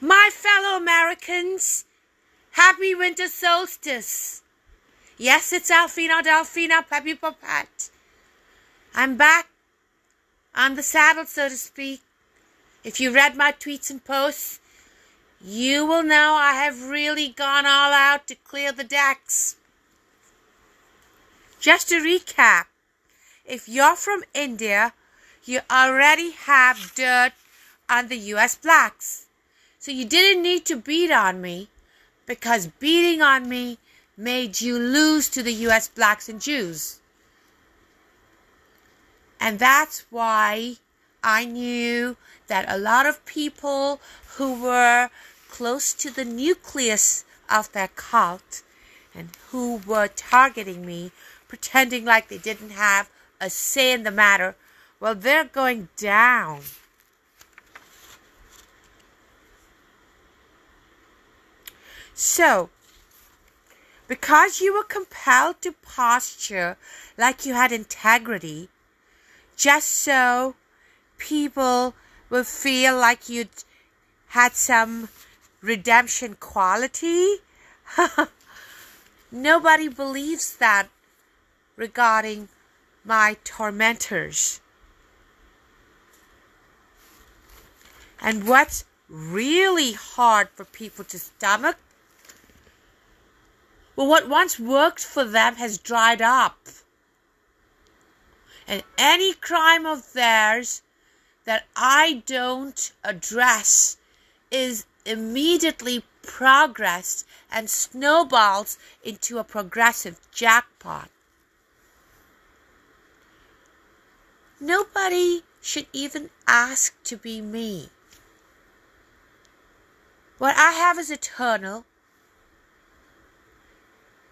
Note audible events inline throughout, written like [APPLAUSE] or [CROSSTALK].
My fellow Americans, happy winter solstice. Yes, it's Alfina Dolphina Peppy Poppet. I'm back on the saddle, so to speak. If you read my tweets and posts, you will know I have really gone all out to clear the decks. Just to recap, if you're from India, you already have dirt on the US blacks. So you didn't need to beat on me because beating on me made you lose to the US blacks and Jews. And that's why I knew that a lot of people who were close to the nucleus of their cult and who were targeting me, pretending like they didn't have a say in the matter, well, they're going down. So, because you were compelled to posture like you had integrity, just so people would feel like you'd had some redemption quality. [LAUGHS] Nobody believes that regarding my tormentors. And what's really hard for people to stomach well, what once worked for them has dried up. And any crime of theirs that I don't address is immediately progressed and snowballs into a progressive jackpot. Nobody should even ask to be me. What I have is eternal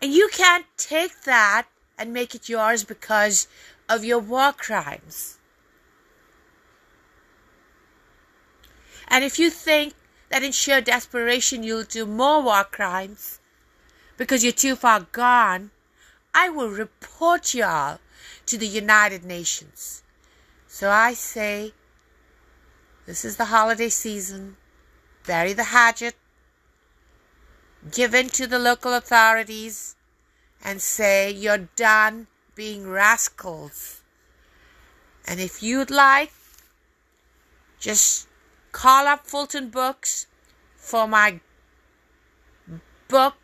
and you can't take that and make it yours because of your war crimes. And if you think that in sheer desperation you'll do more war crimes because you're too far gone, I will report you all to the United Nations. So I say, this is the holiday season. Bury the hatchet Give in to the local authorities and say you're done being rascals. And if you'd like, just call up Fulton Books for my book,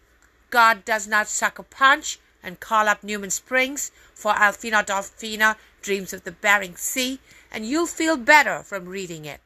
God Does Not Suck a Punch, and call up Newman Springs for Alfina Dolphina, Dreams of the Bering Sea, and you'll feel better from reading it.